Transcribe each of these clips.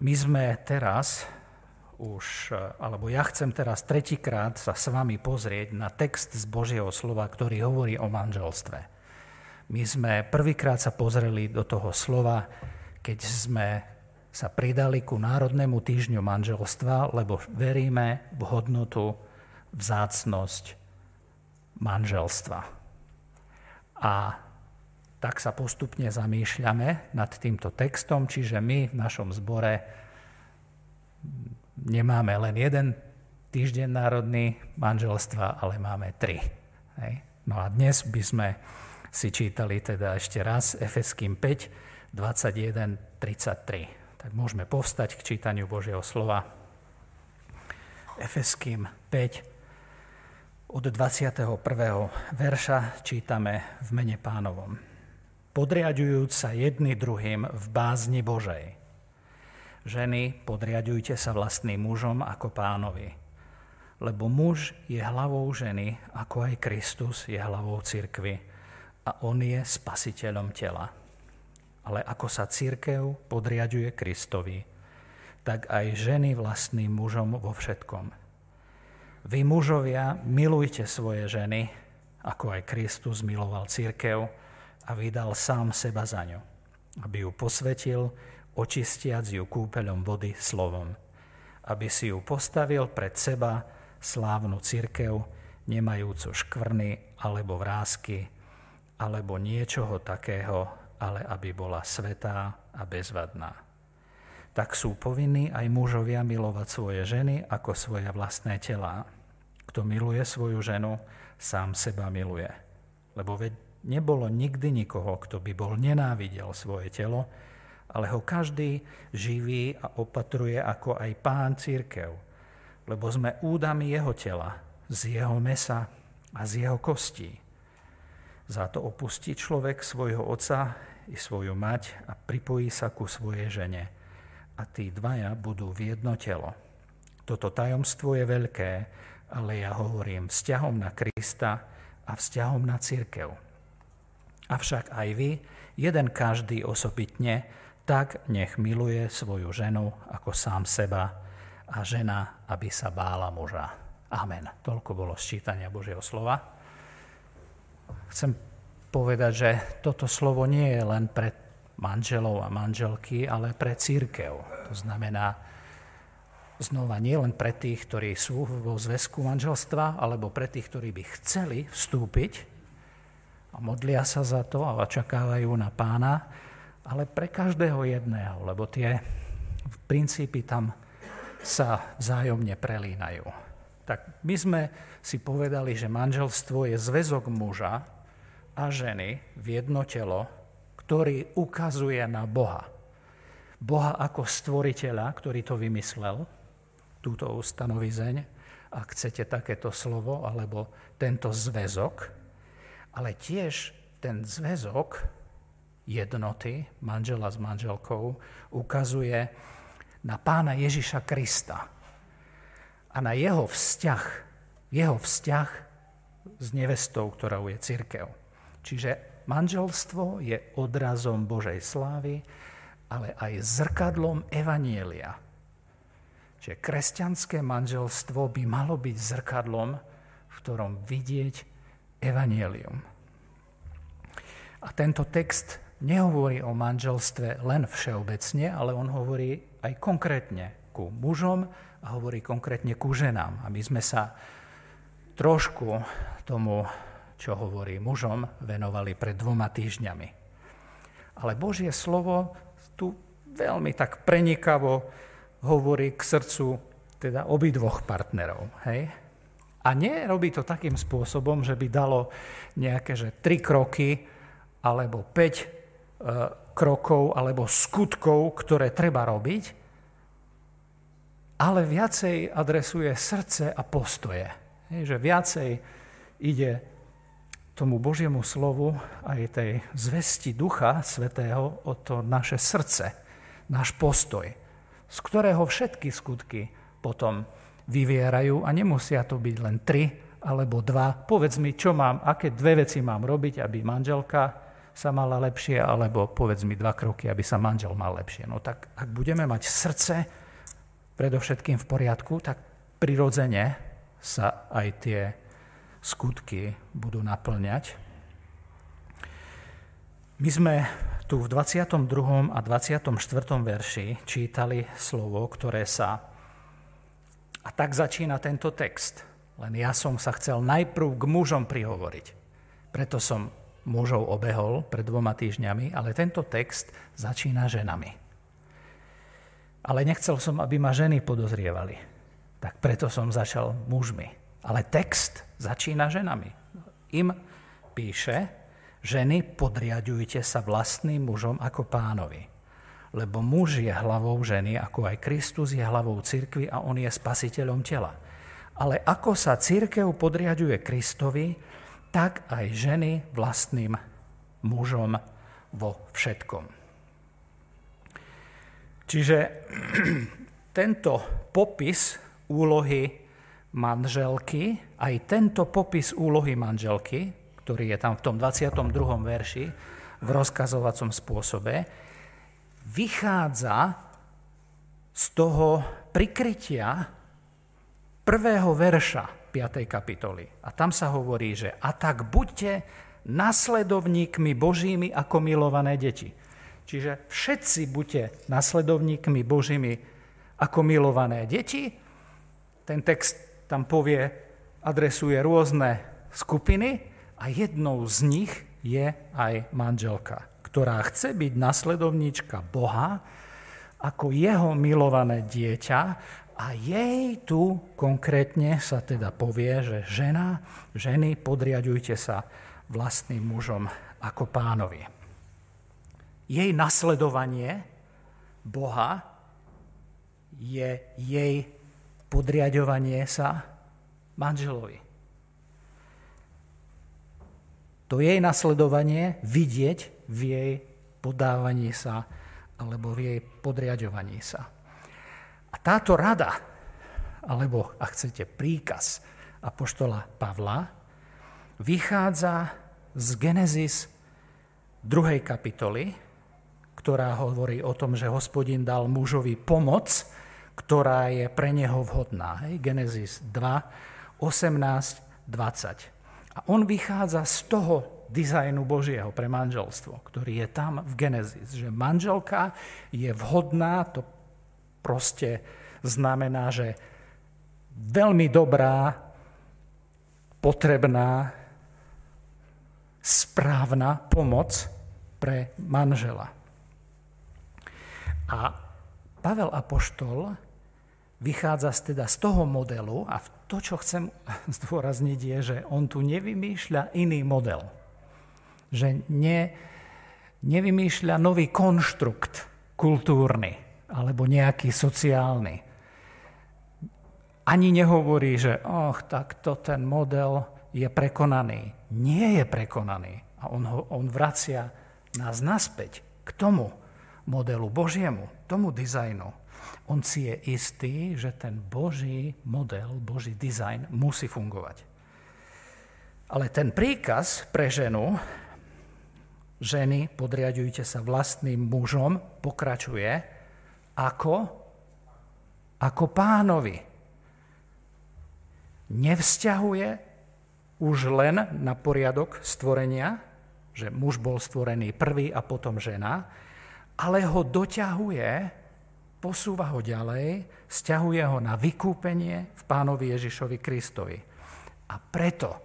My sme teraz už, alebo ja chcem teraz tretíkrát sa s vami pozrieť na text z Božieho slova, ktorý hovorí o manželstve. My sme prvýkrát sa pozreli do toho slova, keď sme sa pridali ku Národnému týždňu manželstva, lebo veríme v hodnotu, vzácnosť manželstva. A tak sa postupne zamýšľame nad týmto textom, čiže my v našom zbore nemáme len jeden týždeň národný manželstva, ale máme tri. Hej. No a dnes by sme si čítali teda ešte raz Efeským 5, 21, 33. Tak môžeme povstať k čítaniu Božieho slova. Efeským 5, od 21. verša čítame v mene pánovom podriadujúc sa jedni druhým v bázni Božej. Ženy, podriadujte sa vlastným mužom ako pánovi. Lebo muž je hlavou ženy, ako aj Kristus je hlavou cirkvy a on je spasiteľom tela. Ale ako sa církev podriaduje Kristovi, tak aj ženy vlastným mužom vo všetkom. Vy mužovia milujte svoje ženy, ako aj Kristus miloval církev a vydal sám seba za ňu, aby ju posvetil, očistiac ju kúpeľom vody slovom, aby si ju postavil pred seba slávnu církev, nemajúcu škvrny alebo vrázky, alebo niečoho takého, ale aby bola svetá a bezvadná. Tak sú povinní aj mužovia milovať svoje ženy ako svoje vlastné telá. Kto miluje svoju ženu, sám seba miluje. Lebo veď Nebolo nikdy nikoho, kto by bol nenávidel svoje telo, ale ho každý živí a opatruje ako aj pán církev, lebo sme údami jeho tela, z jeho mesa a z jeho kostí. Za to opustí človek svojho otca i svoju mať a pripojí sa ku svojej žene. A tí dvaja budú v jedno telo. Toto tajomstvo je veľké, ale ja hovorím vzťahom na Krista a vzťahom na církev. Avšak aj vy, jeden každý osobitne, tak nech miluje svoju ženu ako sám seba a žena, aby sa bála muža. Amen. Toľko bolo sčítania Božieho slova. Chcem povedať, že toto slovo nie je len pre manželov a manželky, ale pre církev. To znamená, znova nie len pre tých, ktorí sú vo zväzku manželstva, alebo pre tých, ktorí by chceli vstúpiť a modlia sa za to a očakávajú na pána, ale pre každého jedného, lebo tie princípy tam sa vzájomne prelínajú. Tak my sme si povedali, že manželstvo je zväzok muža a ženy v jedno telo, ktorý ukazuje na Boha. Boha ako stvoriteľa, ktorý to vymyslel, túto ustanovizeň, ak chcete takéto slovo, alebo tento zväzok, ale tiež ten zväzok jednoty manžela s manželkou ukazuje na pána Ježiša Krista a na jeho vzťah, jeho vzťah s nevestou, ktorou je církev. Čiže manželstvo je odrazom Božej slávy, ale aj zrkadlom Evanielia. Čiže kresťanské manželstvo by malo byť zrkadlom, v ktorom vidieť evanielium. A tento text nehovorí o manželstve len všeobecne, ale on hovorí aj konkrétne ku mužom a hovorí konkrétne ku ženám. A my sme sa trošku tomu, čo hovorí mužom, venovali pred dvoma týždňami. Ale Božie slovo tu veľmi tak prenikavo hovorí k srdcu teda obidvoch partnerov. Hej? A nerobí to takým spôsobom, že by dalo nejaké že tri kroky alebo 5 e, krokov alebo skutkov, ktoré treba robiť, ale viacej adresuje srdce a postoje. Je, že viacej ide tomu Božiemu slovu aj tej zvesti Ducha Svetého o to naše srdce, náš postoj, z ktorého všetky skutky potom vyvierajú a nemusia to byť len tri alebo dva. Povedz mi, čo mám, aké dve veci mám robiť, aby manželka sa mala lepšie, alebo povedz mi dva kroky, aby sa manžel mal lepšie. No tak ak budeme mať srdce predovšetkým v poriadku, tak prirodzene sa aj tie skutky budú naplňať. My sme tu v 22. a 24. verši čítali slovo, ktoré sa... A tak začína tento text. Len ja som sa chcel najprv k mužom prihovoriť. Preto som mužov obehol pred dvoma týždňami, ale tento text začína ženami. Ale nechcel som, aby ma ženy podozrievali. Tak preto som začal mužmi. Ale text začína ženami. Im píše, ženy podriadujte sa vlastným mužom ako pánovi. Lebo muž je hlavou ženy, ako aj Kristus je hlavou cirkvi a on je spasiteľom tela. Ale ako sa církev podriaduje Kristovi, tak aj ženy vlastným mužom vo všetkom. Čiže tento popis úlohy manželky, aj tento popis úlohy manželky, ktorý je tam v tom 22. verši v rozkazovacom spôsobe, vychádza z toho prikrytia prvého verša 5. kapitoly. A tam sa hovorí, že a tak buďte nasledovníkmi Božími ako milované deti. Čiže všetci buďte nasledovníkmi Božími ako milované deti. Ten text tam povie, adresuje rôzne skupiny a jednou z nich je aj manželka, ktorá chce byť nasledovníčka Boha ako jeho milované dieťa a jej tu konkrétne sa teda povie, že žena, ženy, podriadujte sa vlastným mužom ako pánovi. Jej nasledovanie Boha je jej podriadovanie sa manželovi. To jej nasledovanie vidieť v jej podávaní sa alebo v jej podriadovaní sa. A táto rada, alebo ak chcete príkaz apoštola Pavla, vychádza z Genesis 2. kapitoly, ktorá hovorí o tom, že hospodin dal mužovi pomoc, ktorá je pre neho vhodná. Genesis 2, 18, 20. A on vychádza z toho dizajnu Božieho pre manželstvo, ktorý je tam v Genesis, že manželka je vhodná, to proste znamená, že veľmi dobrá, potrebná, správna pomoc pre manžela. A Pavel Apoštol vychádza teda z toho modelu a to, čo chcem zdôrazniť, je, že on tu nevymýšľa iný model. Že ne, nevymýšľa nový konštrukt kultúrny, alebo nejaký sociálny. Ani nehovorí, že oh, takto ten model je prekonaný. Nie je prekonaný. A on, ho, on vracia nás naspäť k tomu modelu Božiemu, tomu dizajnu. On si je istý, že ten Boží model, Boží dizajn musí fungovať. Ale ten príkaz pre ženu, ženy, podriadujte sa vlastným mužom, pokračuje, ako? Ako pánovi. Nevzťahuje už len na poriadok stvorenia, že muž bol stvorený prvý a potom žena, ale ho doťahuje, posúva ho ďalej, vzťahuje ho na vykúpenie v pánovi Ježišovi Kristovi. A preto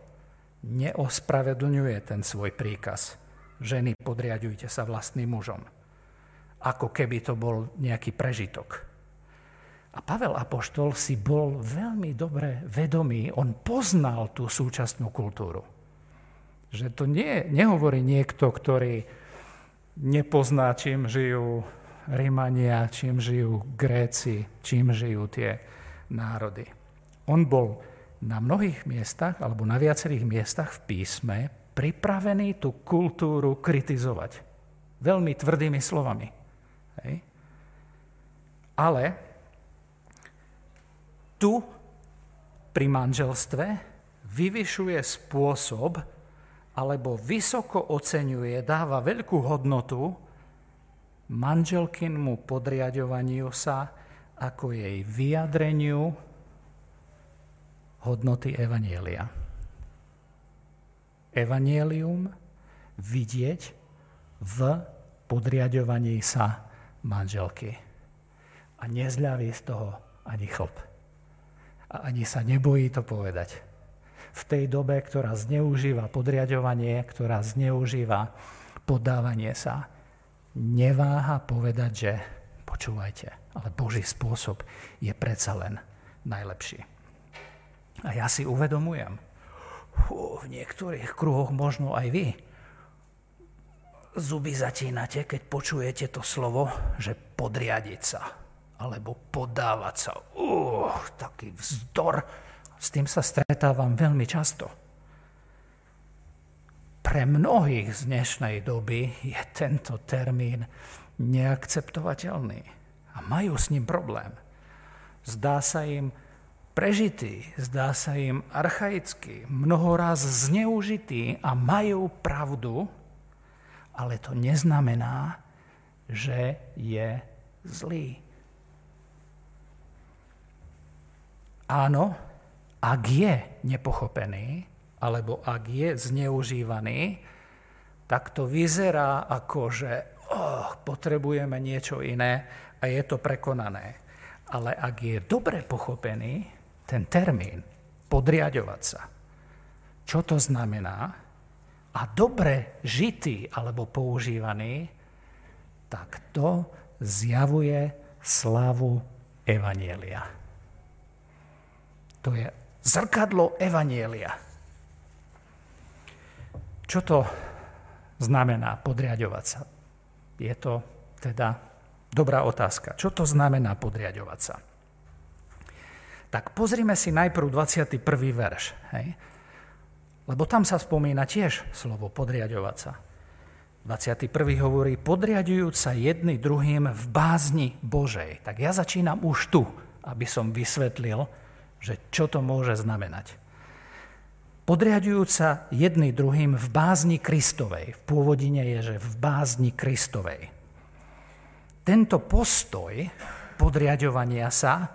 neospravedlňuje ten svoj príkaz. Ženy, podriadujte sa vlastným mužom ako keby to bol nejaký prežitok. A Pavel Apoštol si bol veľmi dobre vedomý, on poznal tú súčasnú kultúru. Že to nie, nehovorí niekto, ktorý nepozná, čím žijú Rímania, čím žijú Gréci, čím žijú tie národy. On bol na mnohých miestach, alebo na viacerých miestach v písme pripravený tú kultúru kritizovať. Veľmi tvrdými slovami. Hej. Ale tu pri manželstve vyvyšuje spôsob, alebo vysoko oceňuje, dáva veľkú hodnotu manželkinmu podriadovaniu sa ako jej vyjadreniu hodnoty Evanielia. Evanielium vidieť v podriadovaní sa manželky. A nezľaví z toho ani chlp. A ani sa nebojí to povedať. V tej dobe, ktorá zneužíva podriadovanie, ktorá zneužíva podávanie sa, neváha povedať, že počúvajte, ale Boží spôsob je predsa len najlepší. A ja si uvedomujem, v niektorých kruhoch možno aj vy, zuby zatínate, keď počujete to slovo, že podriadiť sa alebo podávať sa. Uh, taký vzdor. S tým sa stretávam veľmi často. Pre mnohých z dnešnej doby je tento termín neakceptovateľný a majú s ním problém. Zdá sa im prežitý, zdá sa im archaický, mnohoraz zneužitý a majú pravdu, ale to neznamená, že je zlý. Áno, ak je nepochopený, alebo ak je zneužívaný, tak to vyzerá ako, že oh, potrebujeme niečo iné a je to prekonané. Ale ak je dobre pochopený ten termín, podriadovať sa, čo to znamená, a dobre žitý alebo používaný, tak to zjavuje slavu Evanielia. To je zrkadlo Evanielia. Čo to znamená podriadovať sa? Je to teda dobrá otázka. Čo to znamená podriadovať sa? Tak pozrime si najprv 21. verš. Hej? Lebo tam sa spomína tiež slovo podriadovať sa. 21. hovorí, podriadujúc sa jedný druhým v bázni Božej. Tak ja začínam už tu, aby som vysvetlil, že čo to môže znamenať. Podriadujúc sa jedný druhým v bázni Kristovej. V pôvodine je, že v bázni Kristovej. Tento postoj podriadovania sa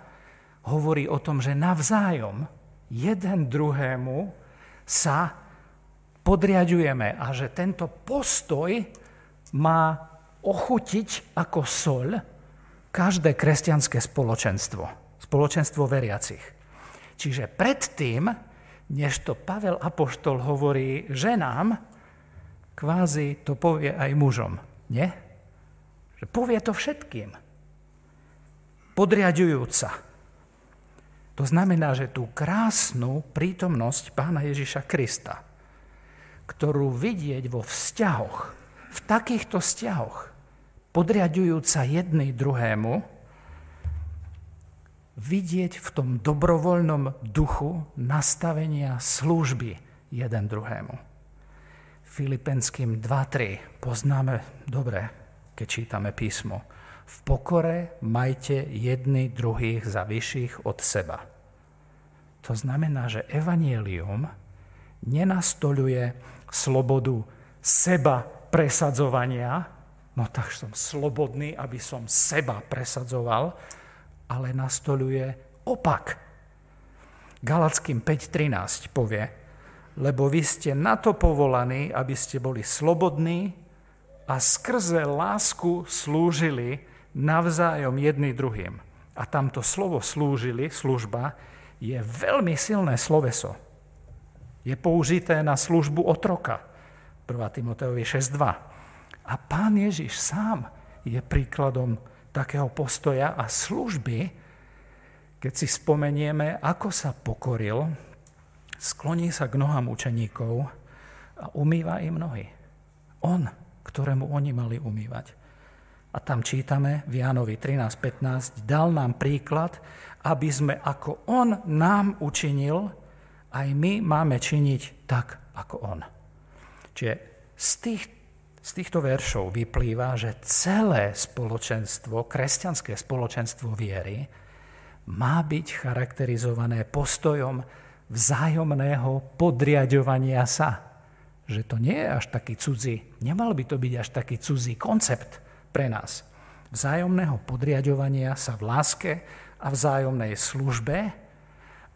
hovorí o tom, že navzájom jeden druhému sa podriadujeme a že tento postoj má ochutiť ako soľ každé kresťanské spoločenstvo, spoločenstvo veriacich. Čiže predtým, než to Pavel Apoštol hovorí ženám, kvázi to povie aj mužom. Nie? Že povie to všetkým. Podriadujúca. To znamená, že tú krásnu prítomnosť pána Ježiša Krista, ktorú vidieť vo vzťahoch, v takýchto vzťahoch, podriadujúca jedný druhému, vidieť v tom dobrovoľnom duchu nastavenia služby jeden druhému. Filipenským 2.3 poznáme dobre, keď čítame písmo. V pokore majte jedny druhých za vyšších od seba. To znamená, že evanielium nenastoluje slobodu seba presadzovania, no tak som slobodný, aby som seba presadzoval, ale nastoluje opak. Galackým 5.13 povie, lebo vy ste na to povolaní, aby ste boli slobodní a skrze lásku slúžili navzájom jedný druhým. A tamto slovo slúžili, služba, je veľmi silné sloveso. Je použité na službu otroka. 1. Timoteovi 6.2. A pán Ježiš sám je príkladom takého postoja a služby, keď si spomenieme, ako sa pokoril, skloní sa k nohám učeníkov a umýva im nohy. On, ktorému oni mali umývať. A tam čítame v Jánovi 13.15, dal nám príklad, aby sme ako on nám učinil, aj my máme činiť tak, ako on. Čiže z, tých, z týchto veršov vyplýva, že celé spoločenstvo, kresťanské spoločenstvo viery, má byť charakterizované postojom vzájomného podriadovania sa. že to nie je až taký cudzí, nemal by to byť až taký cudzí koncept pre nás. Vzájomného podriadovania sa v láske a vzájomnej službe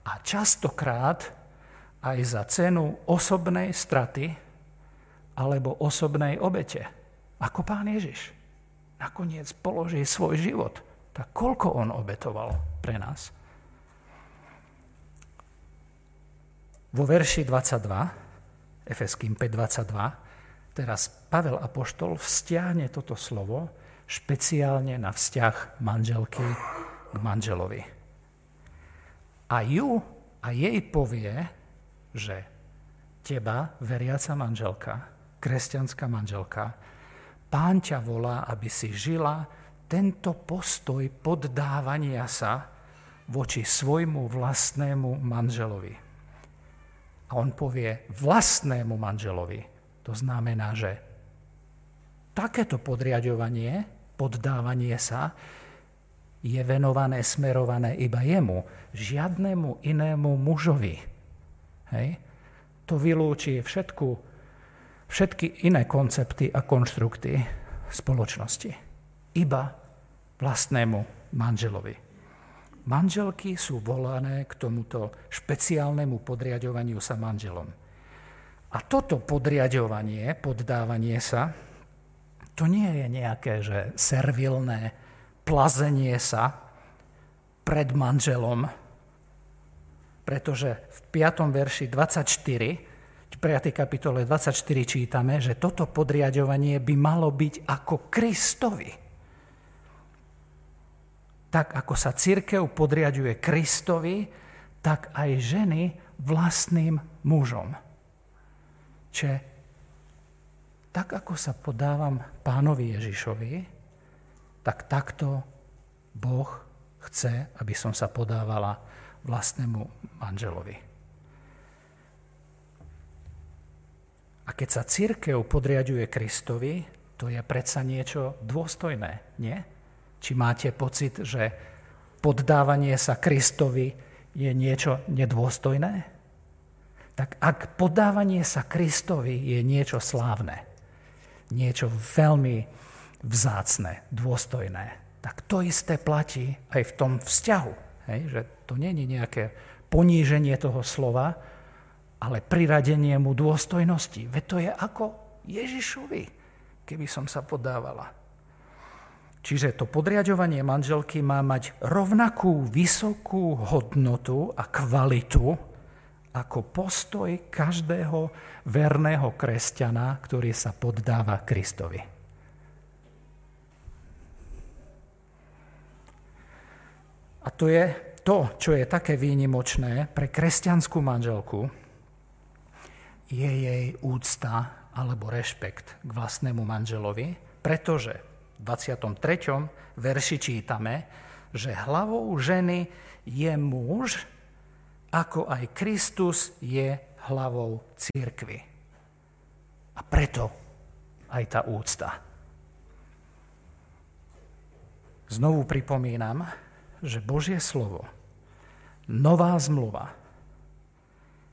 a častokrát aj za cenu osobnej straty alebo osobnej obete. Ako pán Ježiš nakoniec položí svoj život. Tak koľko on obetoval pre nás? Vo verši 22, Efeským 5.22, teraz Pavel Apoštol vzťahne toto slovo špeciálne na vzťah manželky k manželovi. A ju a jej povie, že teba, veriaca manželka, kresťanská manželka, pán ťa volá, aby si žila tento postoj poddávania sa voči svojmu vlastnému manželovi. A on povie vlastnému manželovi. To znamená, že takéto podriadovanie, poddávanie sa je venované, smerované iba jemu, žiadnemu inému mužovi. Hej? To vylúči všetku, všetky iné koncepty a konštrukty spoločnosti. Iba vlastnému manželovi. Manželky sú volané k tomuto špeciálnemu podriadovaniu sa manželom. A toto podriadovanie, poddávanie sa, to nie je nejaké, že servilné plazenie sa pred manželom, pretože v 5. verši 24, v 5. kapitole 24 čítame, že toto podriadovanie by malo byť ako Kristovi tak ako sa církev podriaduje Kristovi, tak aj ženy vlastným mužom. Čiže tak ako sa podávam pánovi Ježišovi, tak takto Boh chce, aby som sa podávala vlastnému manželovi. A keď sa církev podriaduje Kristovi, to je predsa niečo dôstojné, nie? Či máte pocit, že poddávanie sa Kristovi je niečo nedôstojné? Tak ak poddávanie sa Kristovi je niečo slávne, niečo veľmi vzácne, dôstojné, tak to isté platí aj v tom vzťahu. Hej? Že to nie je nejaké poníženie toho slova, ale priradenie mu dôstojnosti. Veď to je ako Ježišovi, keby som sa podávala. Čiže to podriadovanie manželky má mať rovnakú vysokú hodnotu a kvalitu ako postoj každého verného kresťana, ktorý sa poddáva Kristovi. A to je to, čo je také výnimočné pre kresťanskú manželku, je jej úcta alebo rešpekt k vlastnému manželovi, pretože 23. verši čítame, že hlavou ženy je muž, ako aj Kristus je hlavou církvy. A preto aj tá úcta. Znovu pripomínam, že Božie slovo, nová zmluva,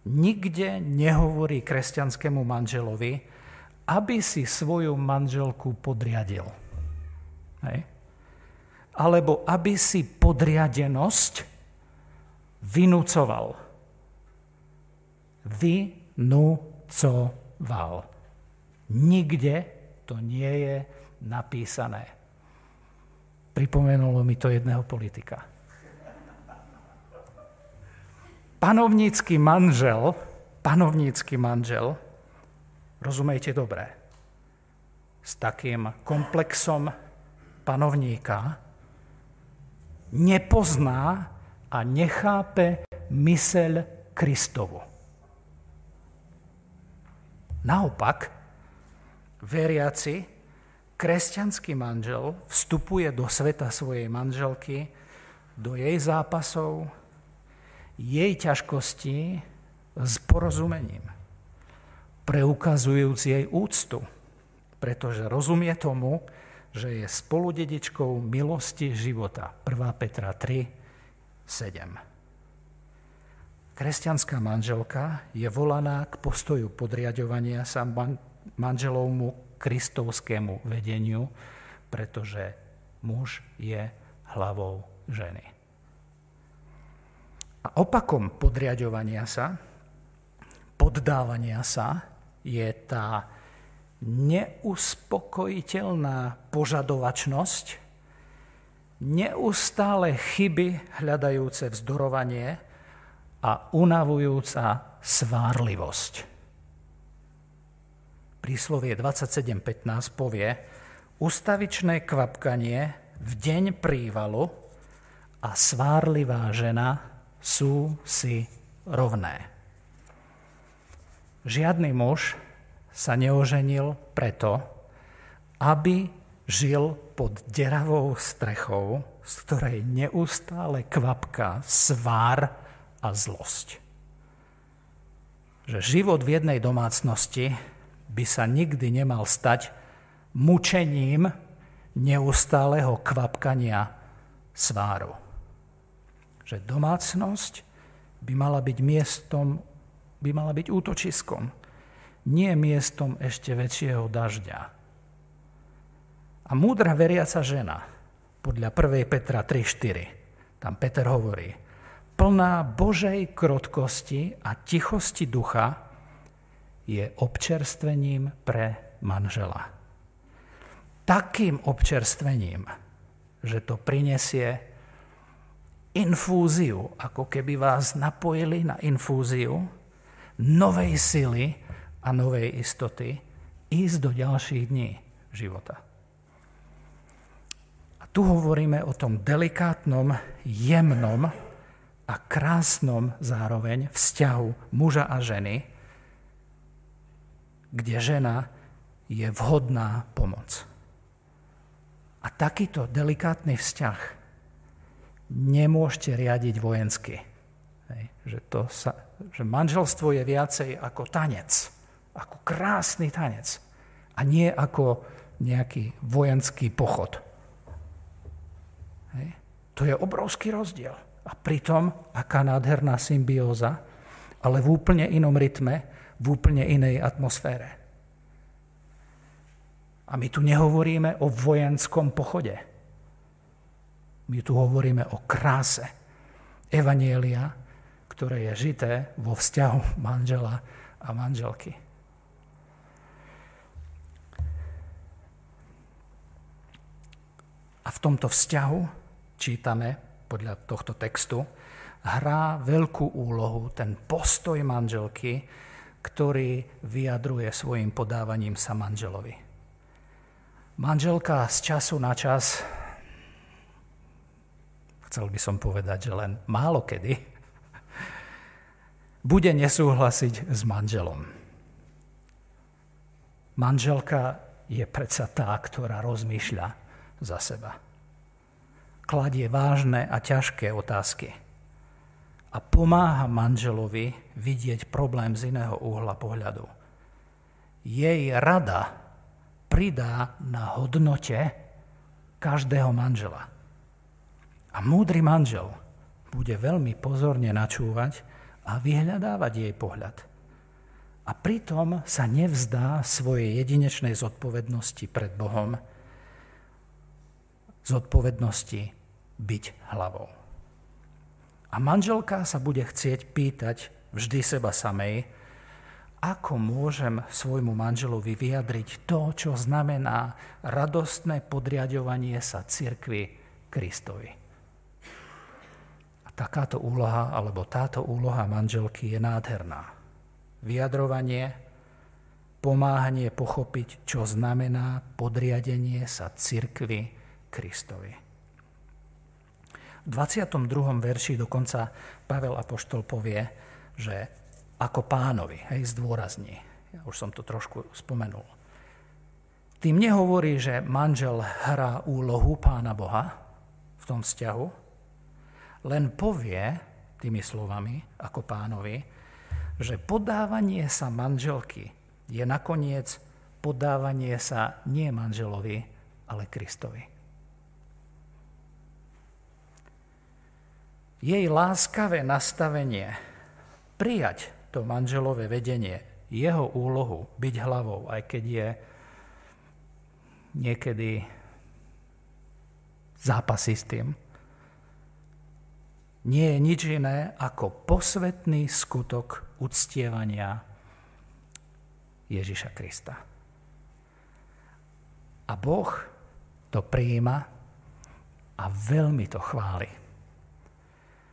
nikde nehovorí kresťanskému manželovi, aby si svoju manželku podriadil. Hej. Alebo aby si podriadenosť vynúcoval. Vynúcoval. Nikde to nie je napísané. Pripomenulo mi to jedného politika. Panovnícky manžel, panovnícky manžel, rozumejte dobre, s takým komplexom panovníka nepozná a nechápe myseľ Kristovu. Naopak, veriaci, kresťanský manžel vstupuje do sveta svojej manželky, do jej zápasov, jej ťažkostí s porozumením, preukazujúc jej úctu, pretože rozumie tomu, že je spoludedičkou milosti života. 1. Petra 3, 7. Kresťanská manželka je volaná k postoju podriadovania sa manželovmu kristovskému vedeniu, pretože muž je hlavou ženy. A opakom podriadovania sa, poddávania sa, je tá neuspokojiteľná požadovačnosť, neustále chyby hľadajúce vzdorovanie a unavujúca svárlivosť. Príslovie 27.15 povie, ustavičné kvapkanie v deň prívalu a svárlivá žena sú si rovné. Žiadny muž sa neoženil preto, aby žil pod deravou strechou, z ktorej neustále kvapka svár a zlosť. Že život v jednej domácnosti by sa nikdy nemal stať mučením neustáleho kvapkania sváru. Že domácnosť by mala byť miestom, by mala byť útočiskom, nie miestom ešte väčšieho dažďa. A múdra veriaca žena, podľa 1. Petra 3.4, tam Peter hovorí, plná Božej krotkosti a tichosti ducha je občerstvením pre manžela. Takým občerstvením, že to prinesie infúziu, ako keby vás napojili na infúziu novej sily a novej istoty ísť do ďalších dní života. A tu hovoríme o tom delikátnom, jemnom a krásnom zároveň vzťahu muža a ženy, kde žena je vhodná pomoc. A takýto delikátny vzťah nemôžete riadiť vojensky. Hej, že, to sa, že manželstvo je viacej ako tanec ako krásny tanec a nie ako nejaký vojenský pochod. Hej. To je obrovský rozdiel. A pritom, aká nádherná symbióza, ale v úplne inom rytme, v úplne inej atmosfére. A my tu nehovoríme o vojenskom pochode. My tu hovoríme o kráse Evanielia, ktoré je žité vo vzťahu manžela a manželky. A v tomto vzťahu, čítame podľa tohto textu, hrá veľkú úlohu ten postoj manželky, ktorý vyjadruje svojim podávaním sa manželovi. Manželka z času na čas, chcel by som povedať, že len málo kedy, bude nesúhlasiť s manželom. Manželka je predsa tá, ktorá rozmýšľa za seba. Kladie vážne a ťažké otázky a pomáha manželovi vidieť problém z iného uhla pohľadu. Jej rada pridá na hodnote každého manžela. A múdry manžel bude veľmi pozorne načúvať a vyhľadávať jej pohľad. A pritom sa nevzdá svojej jedinečnej zodpovednosti pred Bohom, zodpovednosti byť hlavou. A manželka sa bude chcieť pýtať vždy seba samej, ako môžem svojmu manželovi vyjadriť to, čo znamená radostné podriadovanie sa cirkvi Kristovi. Takáto úloha, alebo táto úloha manželky je nádherná. Vyjadrovanie, pomáhanie pochopiť, čo znamená podriadenie sa cirkvi Kristovi. V 22. verši dokonca Pavel Apoštol povie, že ako pánovi, hej, zdôrazní. Ja už som to trošku spomenul. Tým nehovorí, že manžel hrá úlohu pána Boha v tom vzťahu, len povie tými slovami ako pánovi, že podávanie sa manželky je nakoniec podávanie sa nie manželovi, ale Kristovi. Jej láskavé nastavenie prijať to manželové vedenie, jeho úlohu byť hlavou, aj keď je niekedy zápasy s tým, nie je nič iné ako posvetný skutok uctievania Ježiša Krista. A Boh to prijíma a veľmi to chváli.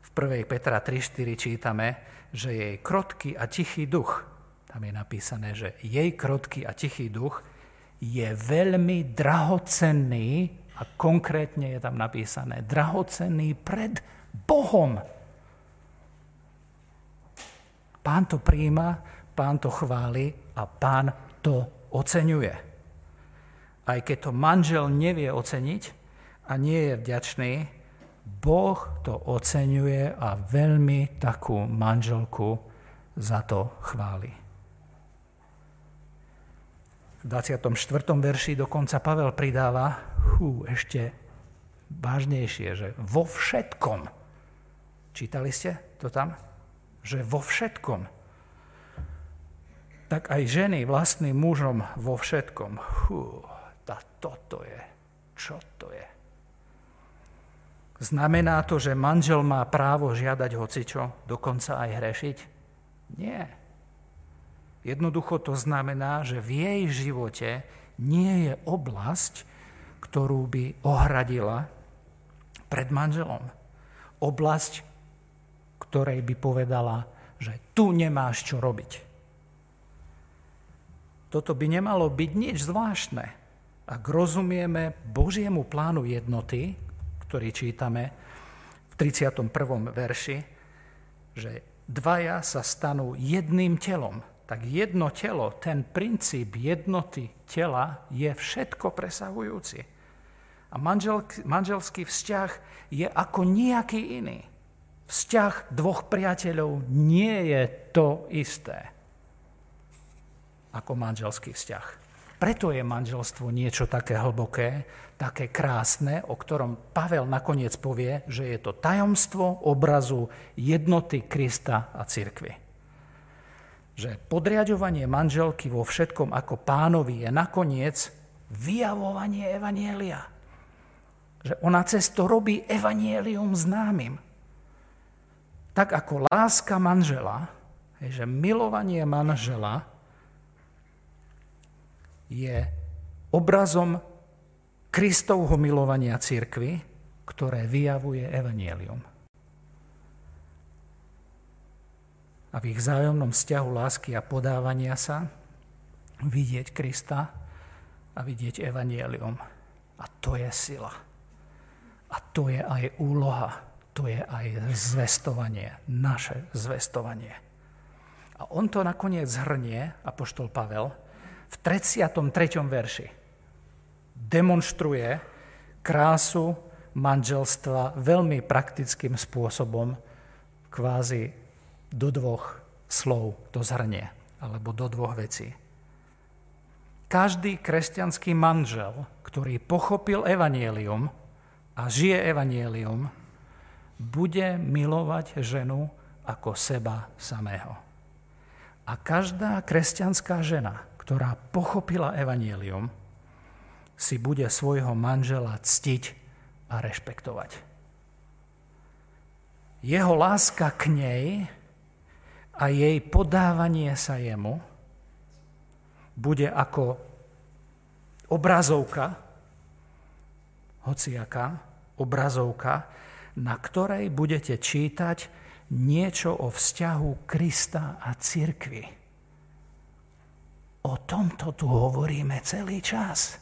V 1. Petra 3.4 čítame, že jej krotký a tichý duch, tam je napísané, že jej krotký a tichý duch je veľmi drahocenný a konkrétne je tam napísané drahocenný pred Bohom. Pán to príjima, pán to chváli a pán to oceňuje. Aj keď to manžel nevie oceniť a nie je vďačný, Boh to oceňuje a veľmi takú manželku za to chváli. V 24. verši dokonca Pavel pridáva, hú, ešte vážnejšie, že vo všetkom Čítali ste to tam? Že vo všetkom. Tak aj ženy vlastným mužom vo všetkom. Hú, tá, toto je. Čo to je? Znamená to, že manžel má právo žiadať hocičo, dokonca aj hrešiť? Nie. Jednoducho to znamená, že v jej živote nie je oblasť, ktorú by ohradila pred manželom. Oblasť, ktorej by povedala, že tu nemáš čo robiť. Toto by nemalo byť nič zvláštne, ak rozumieme Božiemu plánu jednoty, ktorý čítame v 31. verši, že dvaja sa stanú jedným telom. Tak jedno telo, ten princíp jednoty tela je všetko presahujúci. A manželský vzťah je ako nejaký iný. Vzťah dvoch priateľov nie je to isté ako manželský vzťah. Preto je manželstvo niečo také hlboké, také krásne, o ktorom Pavel nakoniec povie, že je to tajomstvo obrazu jednoty Krista a cirkvy. Že podriadovanie manželky vo všetkom ako pánovi je nakoniec vyjavovanie evanielia. Že ona cez to robí evanielium známym tak ako láska manžela, že milovanie manžela je obrazom Kristovho milovania církvy, ktoré vyjavuje evanielium. A v ich zájomnom vzťahu lásky a podávania sa vidieť Krista a vidieť evanielium. A to je sila. A to je aj úloha to je aj zvestovanie, naše zvestovanie. A on to nakoniec zhrnie, apoštol Pavel, v 33. verši. Demonstruje krásu manželstva veľmi praktickým spôsobom, kvázi do dvoch slov to zhrnie, alebo do dvoch vecí. Každý kresťanský manžel, ktorý pochopil evanielium a žije evanielium, bude milovať ženu ako seba samého. A každá kresťanská žena, ktorá pochopila evanielium, si bude svojho manžela ctiť a rešpektovať. Jeho láska k nej a jej podávanie sa jemu bude ako obrazovka, hociaká obrazovka, na ktorej budete čítať niečo o vzťahu Krista a cirkvi. O tomto tu hovoríme celý čas.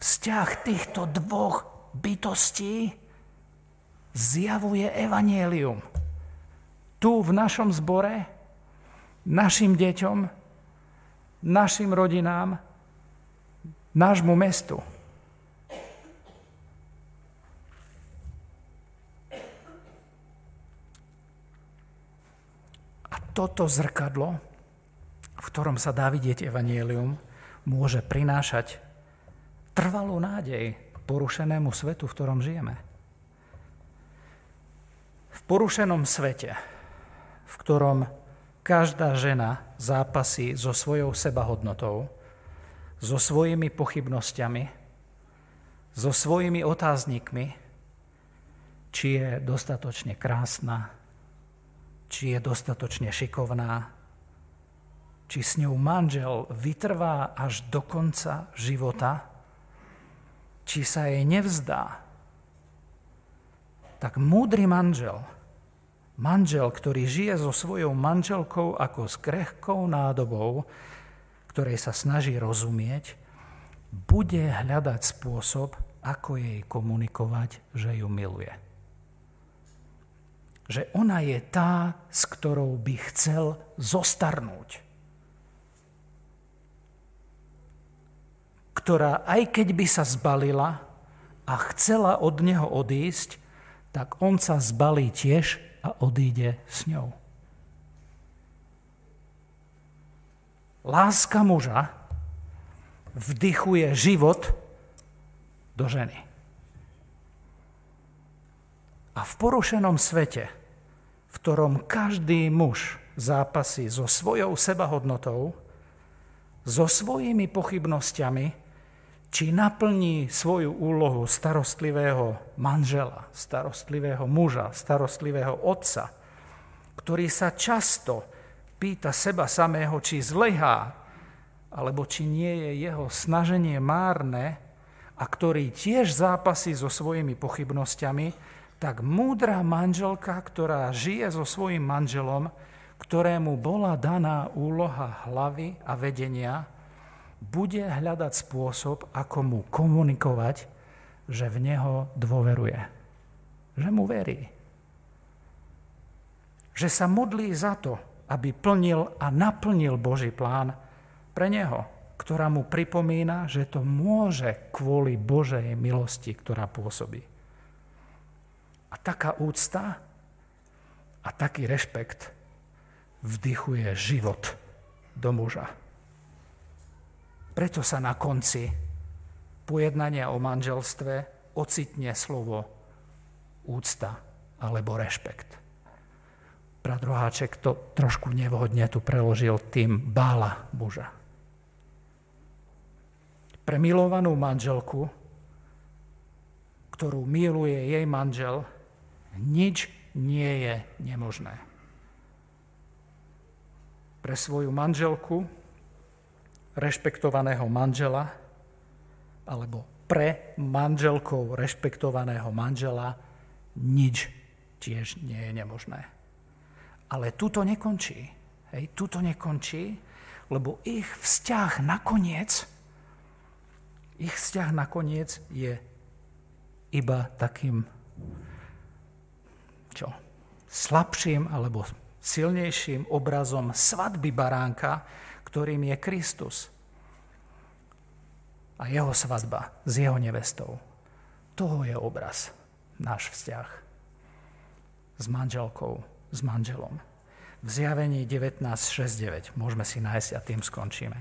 Vzťah týchto dvoch bytostí zjavuje evanielium. Tu v našom zbore, našim deťom, našim rodinám, nášmu mestu. Toto zrkadlo, v ktorom sa dá vidieť evanielium, môže prinášať trvalú nádej porušenému svetu, v ktorom žijeme. V porušenom svete, v ktorom každá žena zápasí so svojou sebahodnotou, so svojimi pochybnosťami, so svojimi otáznikmi, či je dostatočne krásna, či je dostatočne šikovná, či s ňou manžel vytrvá až do konca života, či sa jej nevzdá. Tak múdry manžel – Manžel, ktorý žije so svojou manželkou ako s krehkou nádobou, ktorej sa snaží rozumieť, bude hľadať spôsob, ako jej komunikovať, že ju miluje. Že ona je tá, s ktorou by chcel zostarnúť. Ktorá aj keď by sa zbalila a chcela od neho odísť, tak on sa zbalí tiež a odíde s ňou. Láska muža vdychuje život do ženy. A v porušenom svete, v ktorom každý muž zápasí so svojou sebahodnotou, so svojimi pochybnosťami, či naplní svoju úlohu starostlivého manžela, starostlivého muža, starostlivého otca, ktorý sa často pýta seba samého, či zlehá, alebo či nie je jeho snaženie márne a ktorý tiež zápasí so svojimi pochybnosťami, tak múdra manželka, ktorá žije so svojim manželom, ktorému bola daná úloha hlavy a vedenia, bude hľadať spôsob, ako mu komunikovať, že v neho dôveruje. Že mu verí. Že sa modlí za to, aby plnil a naplnil Boží plán pre neho, ktorá mu pripomína, že to môže kvôli Božej milosti, ktorá pôsobí. A taká úcta a taký rešpekt vdychuje život do muža. Preto sa na konci pojednania o manželstve ocitne slovo úcta alebo rešpekt. Brat Roháček to trošku nevhodne tu preložil tým bála muža. Pre milovanú manželku, ktorú miluje jej manžel, nič nie je nemožné. Pre svoju manželku rešpektovaného manžela alebo pre manželkou rešpektovaného manžela nič tiež nie je nemožné. Ale tu to nekončí. Hej, tu to nekončí, lebo ich vzťah nakoniec, ich vzťah nakoniec je iba takým čo, slabším alebo silnejším obrazom svadby baránka, ktorým je Kristus. A jeho svadba s jeho nevestou. Toho je obraz, náš vzťah s manželkou, s manželom. V zjavení 19.6.9, môžeme si nájsť a tým skončíme.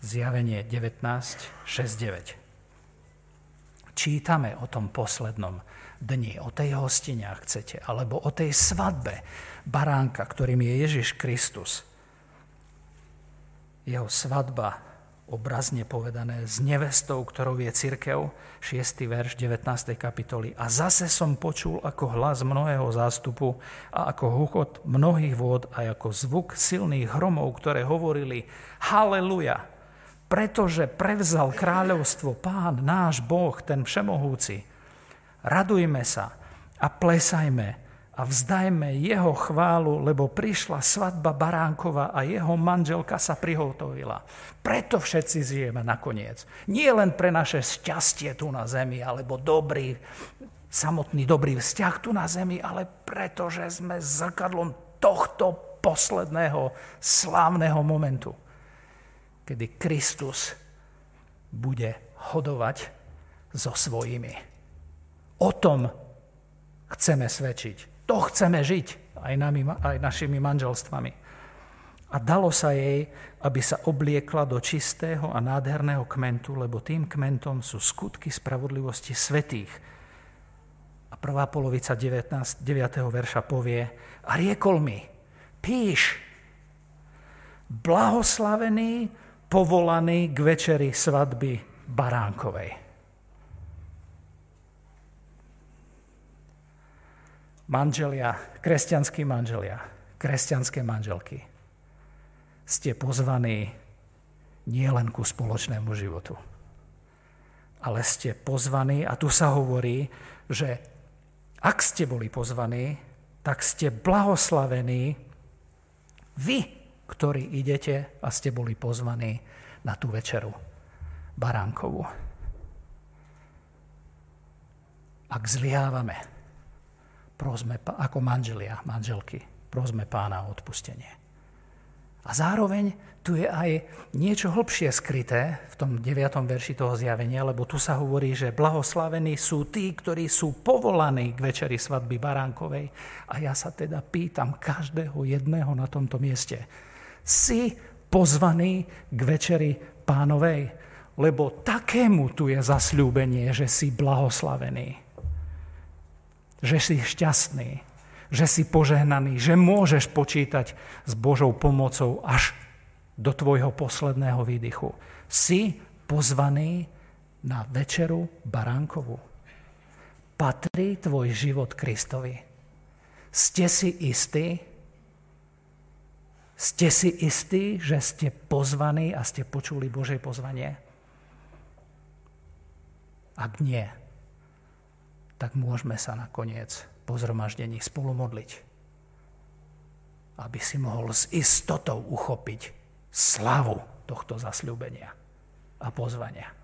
Zjavenie 19.6.9. Čítame o tom poslednom dni, o tej hostine, ak chcete, alebo o tej svadbe baránka, ktorým je Ježiš Kristus – jeho svadba, obrazne povedané, s nevestou, ktorou je církev, 6. verš 19. kapitoly. A zase som počul ako hlas mnohého zástupu a ako huchot mnohých vôd a ako zvuk silných hromov, ktoré hovorili Haleluja, pretože prevzal kráľovstvo Pán, náš Boh, ten všemohúci. Radujme sa a plesajme, a vzdajme jeho chválu, lebo prišla svadba Baránkova a jeho manželka sa prihotovila. Preto všetci zjeme nakoniec. Nie len pre naše šťastie tu na zemi, alebo dobrý, samotný dobrý vzťah tu na zemi, ale preto, že sme zrkadlom tohto posledného slávneho momentu, kedy Kristus bude hodovať so svojimi. O tom chceme svedčiť. To chceme žiť aj, nami, aj našimi manželstvami. A dalo sa jej, aby sa obliekla do čistého a nádherného kmentu, lebo tým kmentom sú skutky spravodlivosti svetých. A prvá polovica 19, 9. verša povie, a riekol mi, píš, blahoslavený, povolaný k večeri svadby Baránkovej. Manželia, kresťanskí manželia, kresťanské manželky, ste pozvaní nielen ku spoločnému životu, ale ste pozvaní, a tu sa hovorí, že ak ste boli pozvaní, tak ste blahoslavení vy, ktorí idete a ste boli pozvaní na tú večeru baránkovú. Ak zlyhávame, prosme ako manželia, manželky, prosme pána o odpustenie. A zároveň tu je aj niečo hlbšie skryté v tom 9. verši toho zjavenia, lebo tu sa hovorí, že blahoslavení sú tí, ktorí sú povolaní k večeri svadby Baránkovej. A ja sa teda pýtam každého jedného na tomto mieste. Si pozvaný k večeri pánovej? Lebo takému tu je zasľúbenie, že si blahoslavený že si šťastný, že si požehnaný, že môžeš počítať s Božou pomocou až do tvojho posledného výdychu. Si pozvaný na večeru baránkovú. Patrí tvoj život Kristovi. Ste si istí, ste si istí, že ste pozvaní a ste počuli Božie pozvanie? Ak nie, tak môžeme sa nakoniec po zhromaždení spolu modliť. Aby si mohol s istotou uchopiť slavu tohto zasľúbenia a pozvania.